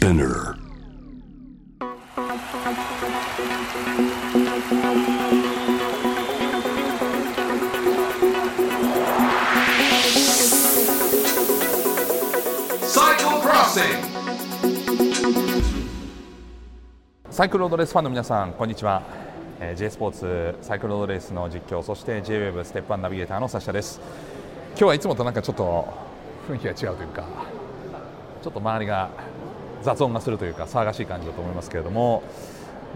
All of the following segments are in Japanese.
Spinner. サイクルロードレースファンの皆さんこんにちは、えー、J スポーツサイクルロードレースの実況そして JWEB ステップワンナビゲーターのサシャです。今日はいつもとなんかちょっと雰囲気が違うというかちょっと周りが雑音がするというか騒がしい感じだと思いますけれども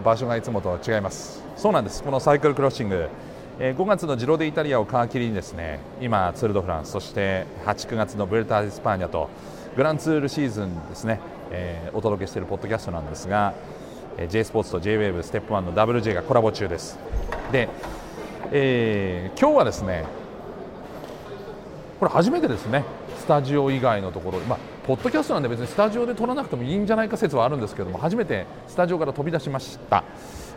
場所がいつもとは違います。そうなんです。このサイクルクロッシング。えー、5月のジロデイタリアを皮切りにですね今、ツール・ド・フランスそして8、9月のブエルタ・エスパーニャとグランツールシーズンですね、えー、お届けしているポッドキャストなんですが、えー、J スポーツと JWAVE ステップ1の WJ がコラボ中です。で、えー、今日はですねこれ初めてですねスタジオ以外のところ、まあ、ポッドキャストなんで別にスタジオで撮らなくてもいいんじゃないか説はあるんですけども初めてスタジオから飛び出しました、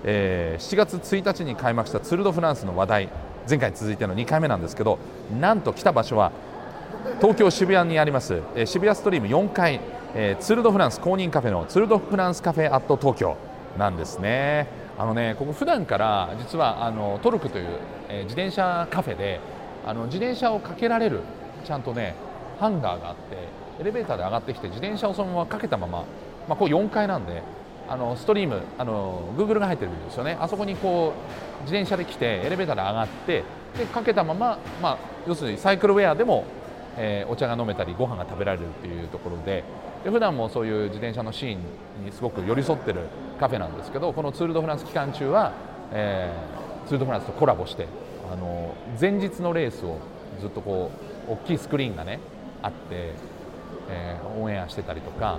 えー、7月1日に開幕したツール・ド・フランスの話題。前回続いての2回目なんですけどなんと来た場所は東京渋谷にあります、えー、渋谷ストリーム4階、えー、ツール・ド・フランス公認カフェのツール・ド・フランスカフェアット東京なんですね。あのねここ普段から実はあのトルクという、えー、自転車カフェであの自転車をかけられるちゃんとねハンガーがあってエレベーターで上がってきて自転車をそのままかけたまま、まあ、こう4階なんであのストリームあの Google が入ってるんですよね。あそこにこう自転車で来てエレベーターで上がってでかけたまま、まあ、要するにサイクルウェアでも、えー、お茶が飲めたりご飯が食べられるっていうところでで普段もそういう自転車のシーンにすごく寄り添ってるカフェなんですけどこのツール・ド・フランス期間中は、えー、ツール・ド・フランスとコラボしてあの前日のレースをずっとこう大きいスクリーンがねあってえー、オンエアしてたりとか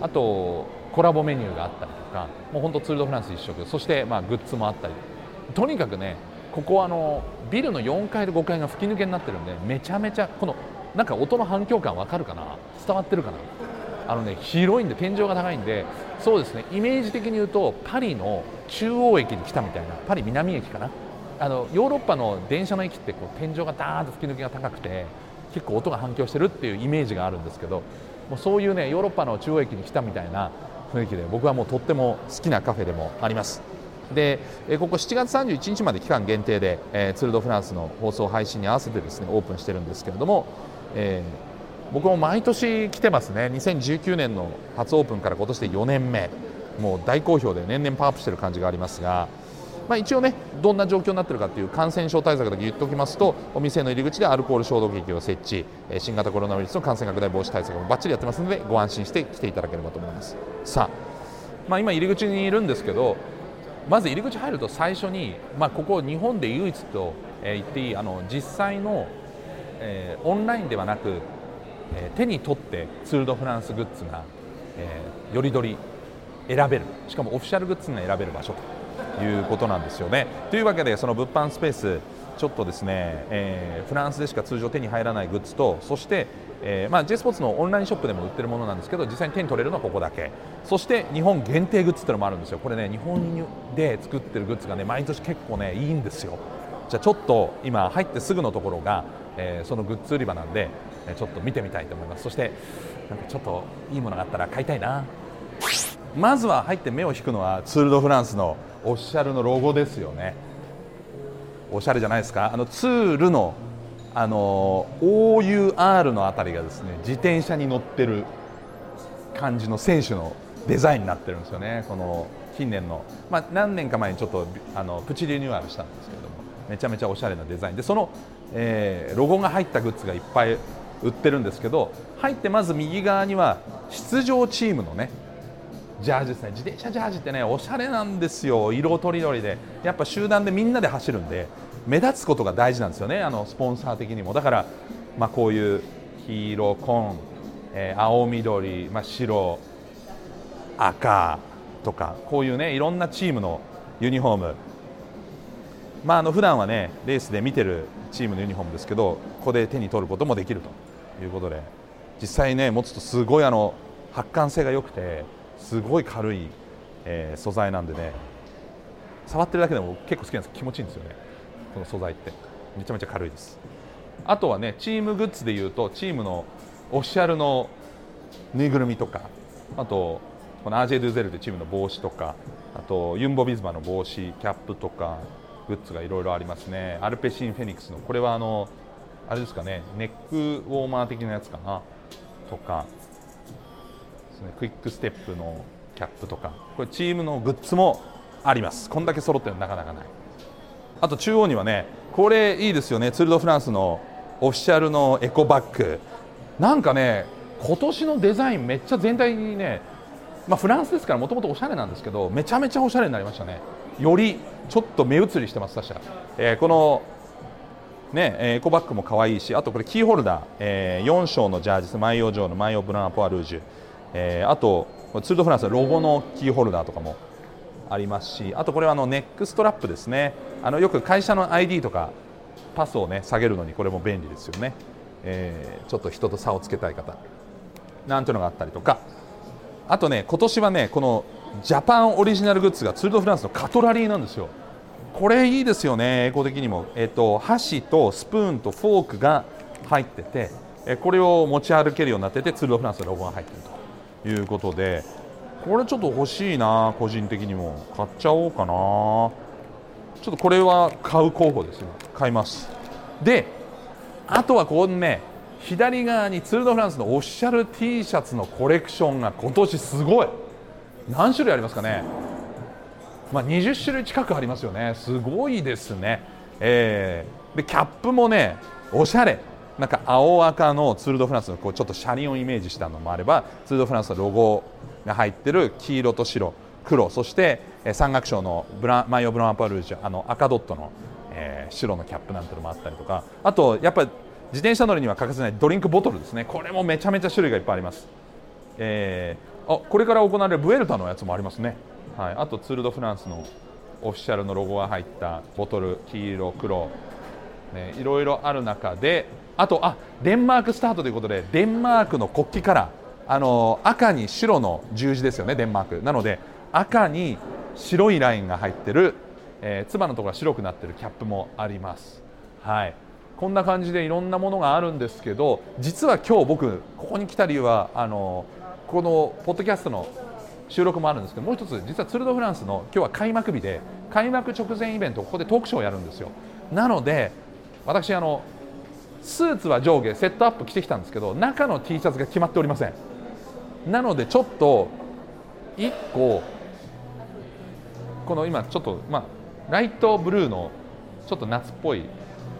あとコラボメニューがあったりとかもう本当ツール・ド・フランス一色。そしてまあグッズもあったり。とにかくねここはあのビルの4階と5階が吹き抜けになってるんでめちゃめちゃこのなんか音の反響感わかるかな？伝わってるかな？あのね広いんで天井が高いんでそうですねイメージ的に言うとパリの中央駅に来たみたいなパリ南駅かな？あのヨーロッパの電車の駅ってこう天井がダーッと吹き抜けが高くて結構音が反響してるっていうイメージがあるんですけどもうそういうねヨーロッパの中央駅に来たみたいな雰囲気で僕はもうとっても好きなカフェでもあります。でここ7月31日まで期間限定で、えー、ツール・ド・フランスの放送配信に合わせてですねオープンしてるんですけれども、えー、僕も毎年来てますね。2019年の初オープンから今年で4年目。もう大好評で年々パワーアップしてる感じがありますがまあ、一応ねどんな状況になってるかという感染症対策だけ言っておきますとお店の入り口でアルコール消毒液を設置新型コロナウイルスの感染拡大防止対策もばっちりやってますのでご安心して来ていただければと思います。さあ、まあ、今入り口にいるんですけどまず入り口入ると最初に、まあ、ここ日本で唯一と言っていいあの実際の、えー、オンラインではなく、えー、手に取ってツール・ド・フランスグッズが、えー、よりどり選べる。しかもオフィシャルグッズが選べる場所と。いうことなんですよね。というわけでその物販スペースちょっとですね、えー、フランスでしか通常手に入らないグッズとそして、えーまあ、J スポーツのオンラインショップでも売ってるものなんですけど実際に手に取れるのはここだけ。そして日本限定グッズっていうのもあるんですよ。これね日本で作ってるグッズがね毎年結構ねいいんですよ。じゃあちょっと今入ってすぐのところが、えー、そのグッズ売り場なんでちょっと見てみたいと思います。そしてなんかちょっといいものがあったら買いたいな。まずは入って目を引くのはツール・ド・フランスのオフィシャルのロゴですよね。おしゃれじゃないですか。あのツールのあの OUR のあたりがですね自転車に乗ってる感じの選手のデザインになってるんですよね。この近年の、まあ、何年か前にちょっとあのプチリニューアルしたんですけれどもめちゃめちゃおしゃれなデザインでその、えー、ロゴが入ったグッズがいっぱい売ってるんですけど入ってまず右側には出場チームのねジャージですね。自転車ジャージってねおしゃれなんですよ。色とりどりで。やっぱ集団でみんなで走るんで目立つことが大事なんですよね。あのスポンサー的にも。だから、まあ、こういう黄色紺、えー、青緑、まあ、白赤とかこういうねいろんなチームのユニフォーム。まああの普段はねレースで見てるチームのユニフォームですけどここで手に取ることもできるということで。実際ね持つとすごいあの発汗性が良くてすごい軽い、えー、素材なんでね。触ってるだけでも結構好きなんです。気持ちいいんですよね。この素材って。めちゃめちゃ軽いです。あとはねチームグッズでいうとチームのオフィシャルのぬいぐるみとか。あとこの RJ ドゥゼルというチームの帽子とか。あとユンボ・ヴィスマの帽子キャップとかグッズがいろいろありますね。アルペシン・フェニックスの。これはあのあれですかね。ネックウォーマー的なやつかな。とか。ですね。クイックステップのキャップとか。これチームのグッズもあります。こんだけ揃ってるのなかなかない。あと中央にはねこれいいですよね。ツール・ド・フランスのオフィシャルのエコバッグ。なんかね今年のデザインめっちゃ全体にねまあ、フランスですからもともとおしゃれなんですけどめちゃめちゃおしゃれになりましたね。よりちょっと目移りしてます確か、えー、このね、エコバッグも可愛いしあとこれキーホルダー、えー、4章のジャージスマイオ・ジョーのマイオ・ブラン・ポアルージュ、えー、あとツール・ド・フランスのロゴのキーホルダーとかもありますしあとこれはあのネックストラップですね。あのよく会社の ID とかパスをね下げるのにこれも便利ですよね、えー、ちょっと人と差をつけたい方。なんていうのがあったりとか。あとね今年はねこのジャパンオリジナルグッズがツール・ド・フランスのカトラリーなんですよ。これいいですよねエコ的にも、えーと、箸とスプーンとフォークが入っててこれを持ち歩けるようになっててツール・ド・フランスのロゴが入っていると。いうことでこれちょっと欲しいな個人的にも。買っちゃおうかな。ちょっとこれは買う候補ですよ買います。であとはこのね左側にツール・ド・フランスのオフィシャル T シャツのコレクションが今年すごい。何種類ありますかね、まあ、20種類近くありますよね。すごいですね、えー、でキャップもねおしゃれ。なんか青赤のツール・ド・フランスのこうちょっと車輪をイメージしたのもあればツール・ド・フランスのロゴが入ってる黄色と白黒そして山岳賞のブラマイオ・ブランアパルージュあの赤ドットの、えー、白のキャップなんてのもあったりとかあとやっぱり自転車乗りには欠かせないドリンクボトルですね。これもめちゃめちゃ種類がいっぱいあります、えー、あこれから行われるブエルタのやつもありますね、はい、あとツール・ド・フランスのオフィシャルのロゴが入ったボトル黄色黒、ね、いろいろある中であとあデンマークスタートということでデンマークの国旗からあの赤に白の十字ですよねデンマーク。なので赤に白いラインが入ってる、えー、つばのところが白くなってるキャップもあります。はい。こんな感じでいろんなものがあるんですけど実は今日僕ここに来た理由はあのこのポッドキャストの収録もあるんですけどもう一つ実はツール・ド・フランスの今日は開幕日で開幕直前イベントここでトークショーをやるんですよ。なので私あのスーツは上下セットアップ着てきたんですけど中の T シャツが決まっておりません。なのでちょっと1個この今ちょっとまあライトブルーのちょっと夏っぽい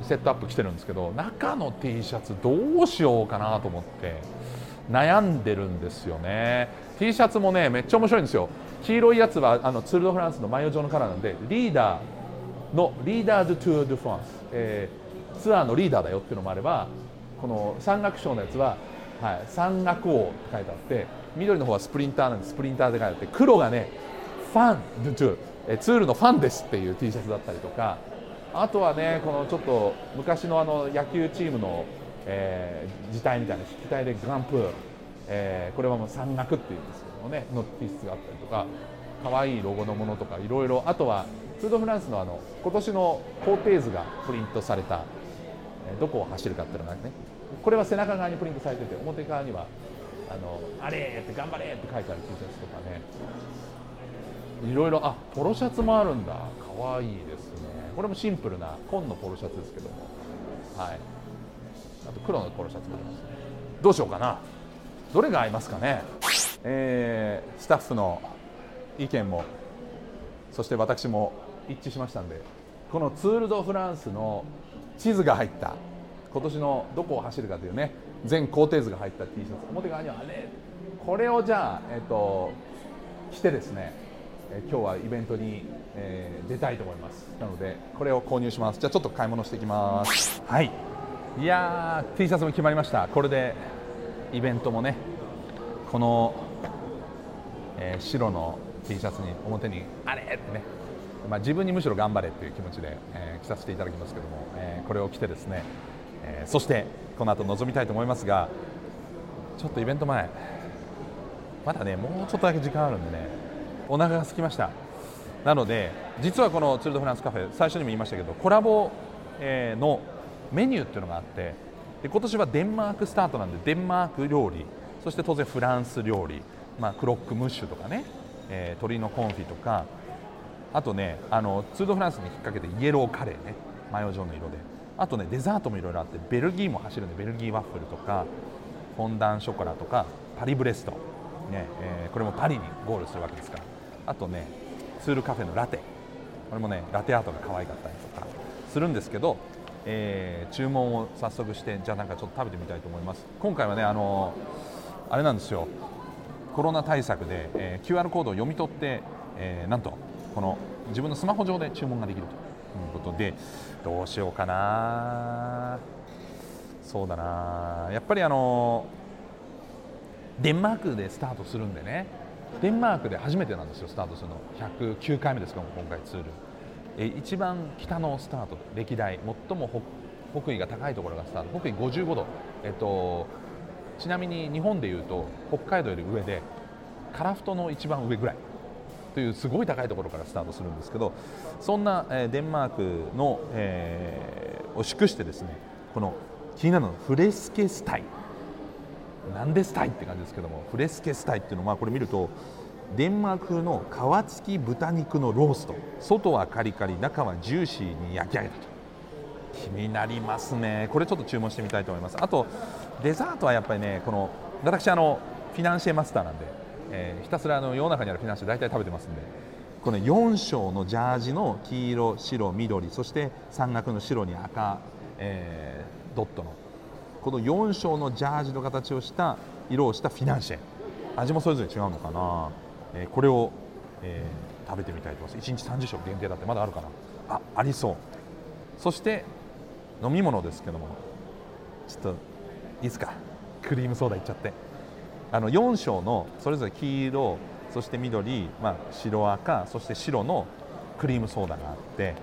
セットアップ着てるんですけど中の T シャツどうしようかなと思って悩んでるんですよね。T シャツもねめっちゃ面白いんですよ。黄色いやつはあのツール・ド・フランスのマイオ状のカラーなんでリーダーのリーダーズ・トゥー・ド・フランス、えー、ツアーのリーダーだよっていうのもあればこの山岳賞のやつは、はい、山岳王って書いてあって緑の方はスプリンターなんでスプリンターで書いてあって黒がねファン・ドゥ・トゥーツールのファンですっていう T シャツだったりとかあとはねこのちょっと昔のあの野球チームの、えー、体みたいな筆記体でグランプール、えー、これはもう山岳っていうんですけどもねの T シャツがあったりとか可愛いロゴのものとかいろいろあとはフードフランスのあの今年の工程図がプリントされた、どこを走るかっていうのがねこれは背中側にプリントされてて表側にはあのあれって頑張れって書いてある T シャツとかねいろいろあポロシャツもあるんだ。かわいいですね。これもシンプルな紺のポロシャツですけども。はい。あと黒のポロシャツもあります。どうしようかな。どれが合いますかね。えー、スタッフの意見もそして私も一致しましたんでこのツール・ド・フランスの地図が入った。今年のどこを走るかというね。全工程図が入った T シャツ。表側にはあれ。これをじゃあ、えーと着てですねえ今日はイベントに、えー、出たいと思います。なのでこれを購入します。じゃあちょっと買い物していきます。はい。いやー T シャツも決まりました。これでイベントもねこの、えー、白の T シャツに表にあれってね、まあ、自分にむしろ頑張れっていう気持ちで、えー、着させていただきますけども、えー、これを着てですね、えそしてこの後臨みたいと思いますがちょっとイベント前まだねもうちょっとだけ時間あるんでねお腹が空きました。なので実はこのツール・ド・フランスカフェ最初にも言いましたけどコラボ、えのメニューっていうのがあってで今年はデンマークスタートなんでデンマーク料理そして当然フランス料理まあ、クロックムッシュとかね、えー、鶏のコンフィとかあとねあのツードフランスに引っ掛けてイエローカレーね。マヨ状の色で。あとねデザートもいろいろあってベルギーも走るんでベルギーワッフルとかフォンダンショコラとかパリブレスト、ねえー、これもパリにゴールするわけですから。あとねツールカフェのラテ。これもねラテアートが可愛かったりとかするんですけど、えー、注文を早速してじゃあなんかちょっと食べてみたいと思います。今回はねあのあれなんですよ。コロナ対策で、えー、QR コードを読み取って、えー、なんとこの自分のスマホ上で注文ができるということでどうしようかな。そうだな。やっぱりあのデンマークでスタートするんでね。デンマークで初めてなんですよスタートするの。109回目ですけども今回ツール。え一番北のスタート歴代。最も北緯が高いところがスタート。北緯55度、えっと、ちなみに日本でいうと北海道より上で樺太の一番上ぐらい。というすごい高いところからスタートするんですけどそんな、デンマークの、えー、を祝してですねこの気になるのフレスケスタイ。なんでスタイって感じですけどもフレスケスタイっていうのはこれ見るとデンマーク風の皮付き豚肉のロースト。外はカリカリ中はジューシーに焼き上げたと。気になりますね。これちょっと注文してみたいと思います。あとデザートはやっぱりねこの私あのフィナンシェマスターなんで、えー、ひたすらあの世の中にあるフィナンシェ大体食べてますんでこの4章のジャージの黄色白緑そして山岳の白に赤、えー、ドットのこの4章のジャージの形をした色をしたフィナンシェ。味もそれぞれ違うのかな、えー、これを、えー、食べてみたいと思います。1日30食限定だってまだあるかな。あありそう。そして飲み物ですけども。ちょっといいですかクリームソーダいっちゃって。あの4章のそれぞれ黄色そして緑、まあ、白赤そして白のクリームソーダがあって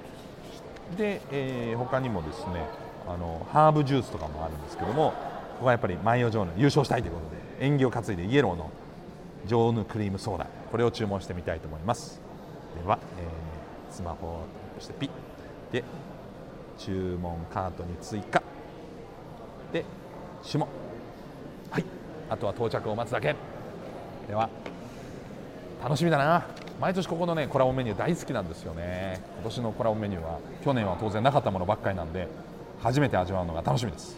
で、えー、他にもですねあのハーブジュースとかもあるんですけどもここはやっぱりマイオジョーヌ優勝したいということで縁起を担いでイエローのジョーヌクリームソーダこれを注文してみたいと思います。では、えー、スマホをしてピッ。で注文カートに追加。で注文あとは到着を待つだけ。では楽しみだな。毎年ここのねコラボメニュー大好きなんですよね。今年のコラボメニューは去年は当然なかったものばっかりなんで初めて味わうのが楽しみです。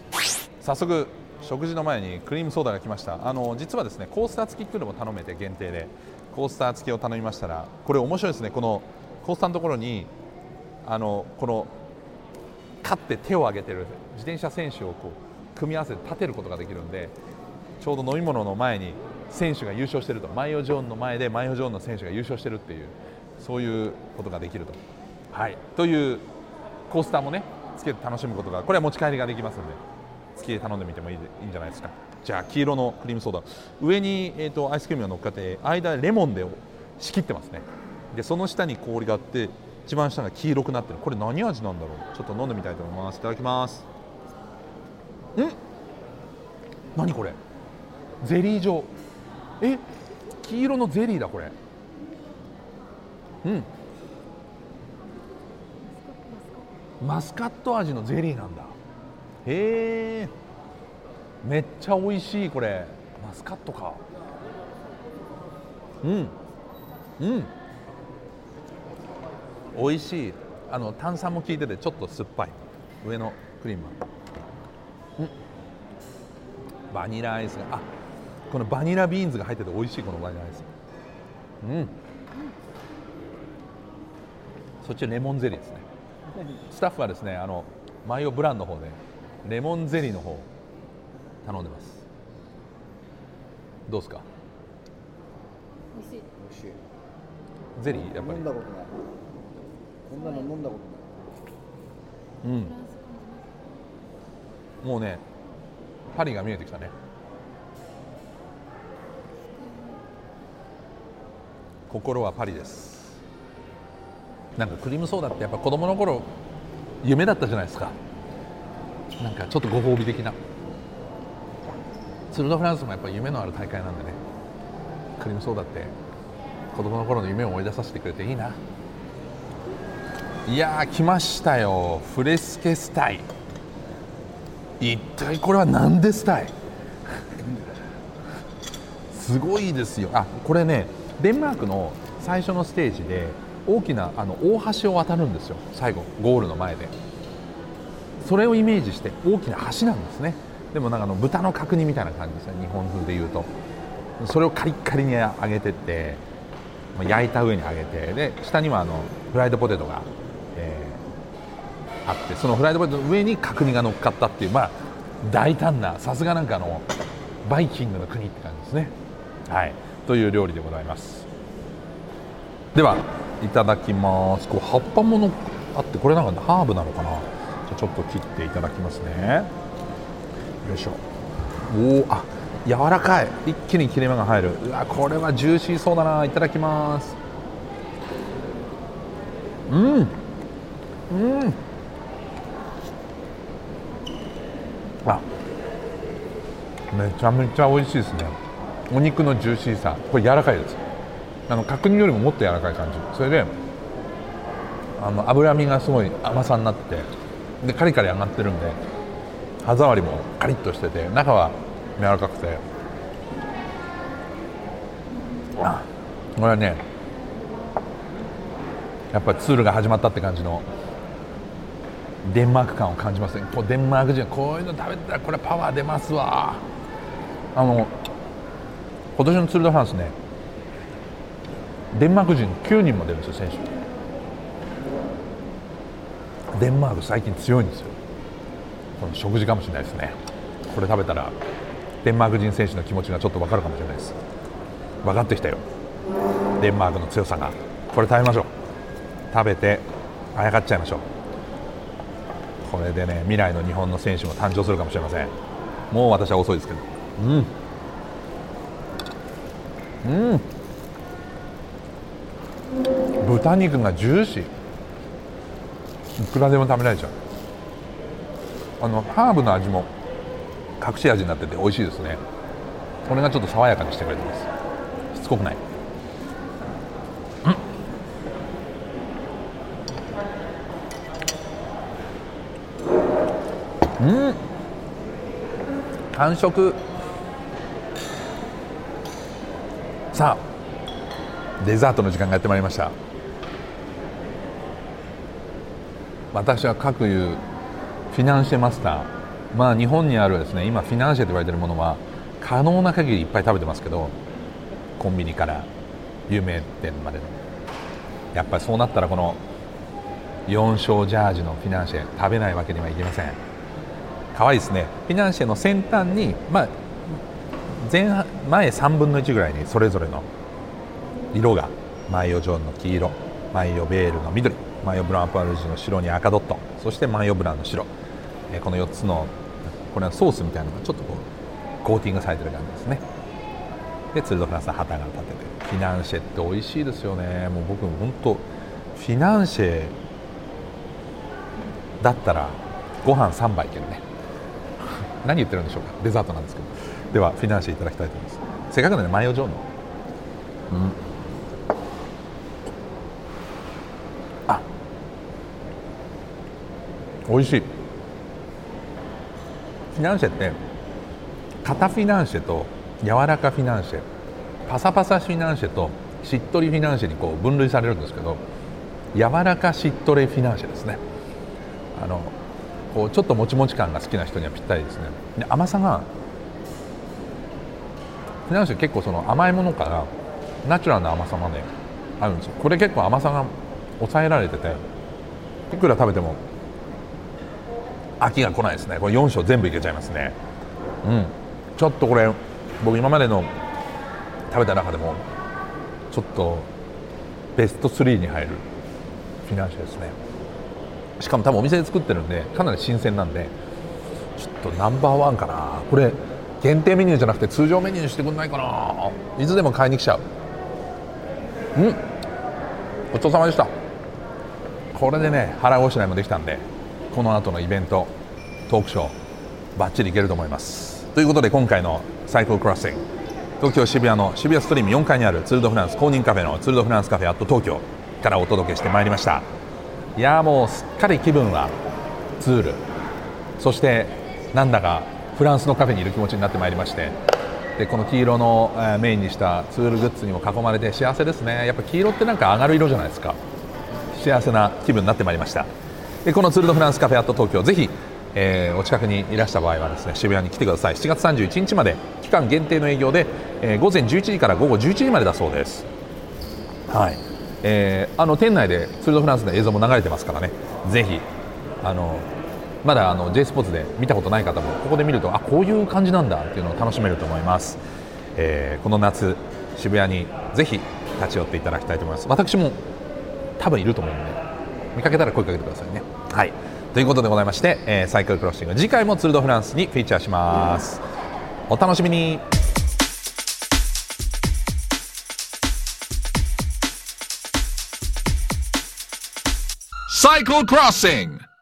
早速食事の前にクリームソーダが来ました。あの実はですねコースター付きっていうのも頼めて限定でコースター付きを頼みましたらこれ面白いですね。このコースターのところにあのこの勝って手を挙げてる自転車選手をこう組み合わせて立てることができるんでちょうど飲み物の前に選手が優勝しているとマイオジョーンの前でマイオジョーンの選手が優勝しているっていうそういうことができると。はい、というコースターもねつけて楽しむことがこれは持ち帰りができますのでつけて頼んでみてもいいいいんじゃないですか。じゃあ黄色のクリームソーダ。上に、えーと、アイスクリームが乗っかって間レモンで仕切ってますね。でその下に氷があって一番下が黄色くなってる。これ何味なんだろう？ちょっと飲んでみたいと思います。いただきます。ん？何これ？ゼリー状。え？黄色のゼリーだこれ。うん。マスカット味のゼリーなんだ。へえ。めっちゃ美味しいこれ。マスカットか。うん。うん。美味しい。あの炭酸も効いててちょっと酸っぱい。上のクリームうん。バニラアイスが。あこのバニラビーンズが入ってて美味しいこのバニラアイス。うん。そっちレモンゼリーですね。スタッフはですねあのマヨブランの方でレモンゼリーの方頼んでます。どうですか？美味しい。美味しいゼリーやっぱり。飲んだことない。こんなの飲んだことない。うん。もうねパリが見えてきたね心はパリです。なんかクリームソーダってやっぱ子供の頃夢だったじゃないですか。なんかちょっとご褒美的な。ツル・ド・フランスもやっぱ夢のある大会なんでね。クリームソーダって子供の頃の夢を思い出させてくれていいな。いやー来ましたよ。フレスケスタイ。一体これは何でスタイすごいですよ。あこれねデンマークの最初のステージで大きなあの大橋を渡るんですよ最後ゴールの前で。それをイメージして大きな橋なんですね。でもなんかの豚の角煮みたいな感じですね日本風でいうと。それをカリッカリに揚げてってまあ焼いた上に揚げてで下にはあのフライドポテトが、えーあってそのフライドポテトの上に角煮が乗っかったっていうまあ大胆なさすがなんかのバイキングの国って感じですね。はい。という料理でございます。ではいただきます。こう葉っぱものあってこれなんかハーブなのかな？じゃちょっと切っていただきますね。よいしょ。おおあ柔らかい。一気に切れ目が入る。うわこれはジューシーそうだな。いただきます。うん。うん。あめちゃめちゃ美味しいですね。お肉のジューシーさこれ柔らかいですあの角煮よりももっと柔らかい感じ。それであの脂身がすごい甘さになっててでカリカリ揚がってるんで歯触りもカリッとしてて中は柔らかくて。これはねやっぱツールが始まったって感じのデンマーク感を感じますね。こうデンマーク人こういうの食べたらこれパワー出ますわ。あの今年のツール・ド・フランスねデンマーク人9人も出るんですよ選手。デンマーク最近強いんですよ。この食事かもしれないですね。これ食べたらデンマーク人選手の気持ちがちょっと分かるかもしれないです。分かってきたよ。デンマークの強さが。これ食べましょう。食べてあやかっちゃいましょう。これでね未来の日本の選手も誕生するかもしれません。もう私は遅いですけど。うん。うん。豚肉がジューシー。いくらでも食べられちゃう。あのハーブの味も隠し味になってて美味しいですね。これがちょっと爽やかにしてくれてます。しつこくない。うん。うん。完食。さあデザートの時間がやってまいりました。私は各いうフィナンシェマスター。まあ日本にあるですね今フィナンシェと言われているものは可能な限りいっぱい食べてますけどコンビニから有名店までの。やっぱりそうなったらこの4勝ジャージのフィナンシェ食べないわけにはいきません。可愛いですね。フィナンシェの先端にまあ前前3分の1ぐらいにそれぞれの色が。マイオジョーンの黄色マイオベールの緑マイオブランパルジュの白に赤ドットそしてマイオブランの白、えーこの4つのこれはソースみたいなのがちょっとこうコーティングされてる感じですね。でツール・ド・フランスは旗が立ててフィナンシェって美味しいですよね。もう僕も本当フィナンシェだったらご飯3杯いけるね。何言ってるんでしょうか。デザートなんですけど。ではフィナンシェいただきたいと思います。せっかくなんでマヨジョーの。うん。あ。美味しい。フィナンシェって硬フィナンシェと柔らかフィナンシェパサパサフィナンシェとしっとりフィナンシェにこう分類されるんですけど柔らかしっとりフィナンシェですね。あのこうちょっともちもち感が好きな人にはぴったりですね。で甘さがフィナンシェ結構その甘いものからナチュラルな甘さまであるんですよ。これ結構甘さが抑えられてていくら食べても飽きが来ないですね。これ4章全部いけちゃいますね。うん。ちょっとこれ僕今までの食べた中でもちょっとベスト3に入るフィナンシェですね。しかも多分お店で作ってるんでかなり新鮮なんでちょっとナンバーワンかな。これ限定メニューじゃなくて通常メニューにしてくんないかな。いつでも買いに来ちゃう。うん。ごちそうさまでした。これでね腹ごしらえもできたんでこの後のイベントトークショーバッチリいけると思います。ということで今回のサイクルクロッシング東京渋谷の渋谷ストリーム4階にあるツール・ド・フランス公認カフェのツール・ド・フランスカフェアット東京からお届けしてまいりました。いやもうすっかり気分はツール。そしてなんだかフランスのカフェにいる気持ちになってまいりましてでこの黄色の、メインにしたツールグッズにも囲まれて幸せですね。やっぱ黄色ってなんか上がる色じゃないですか。幸せな気分になってまいりました。でこのツール・ド・フランスカフェアット東京ぜひ、えーお近くにいらした場合はですね渋谷に来てください。7月31日まで期間限定の営業で、えー午前11時から午後11時までだそうです。はい、えーあの店内でツール・ド・フランスの映像も流れてますからね。ぜひあのまだあの J スポーツで見たことない方もここで見るとあこういう感じなんだっていうのを楽しめると思います、えーこの夏渋谷にぜひ立ち寄っていただきたいと思います。私も多分いると思うので見かけたら声かけてくださいね。はい。ということでございまして、えーサイクルクロッシング次回もツール・ド・フランスにフィーチャーします。お楽しみに。Cycle Crossing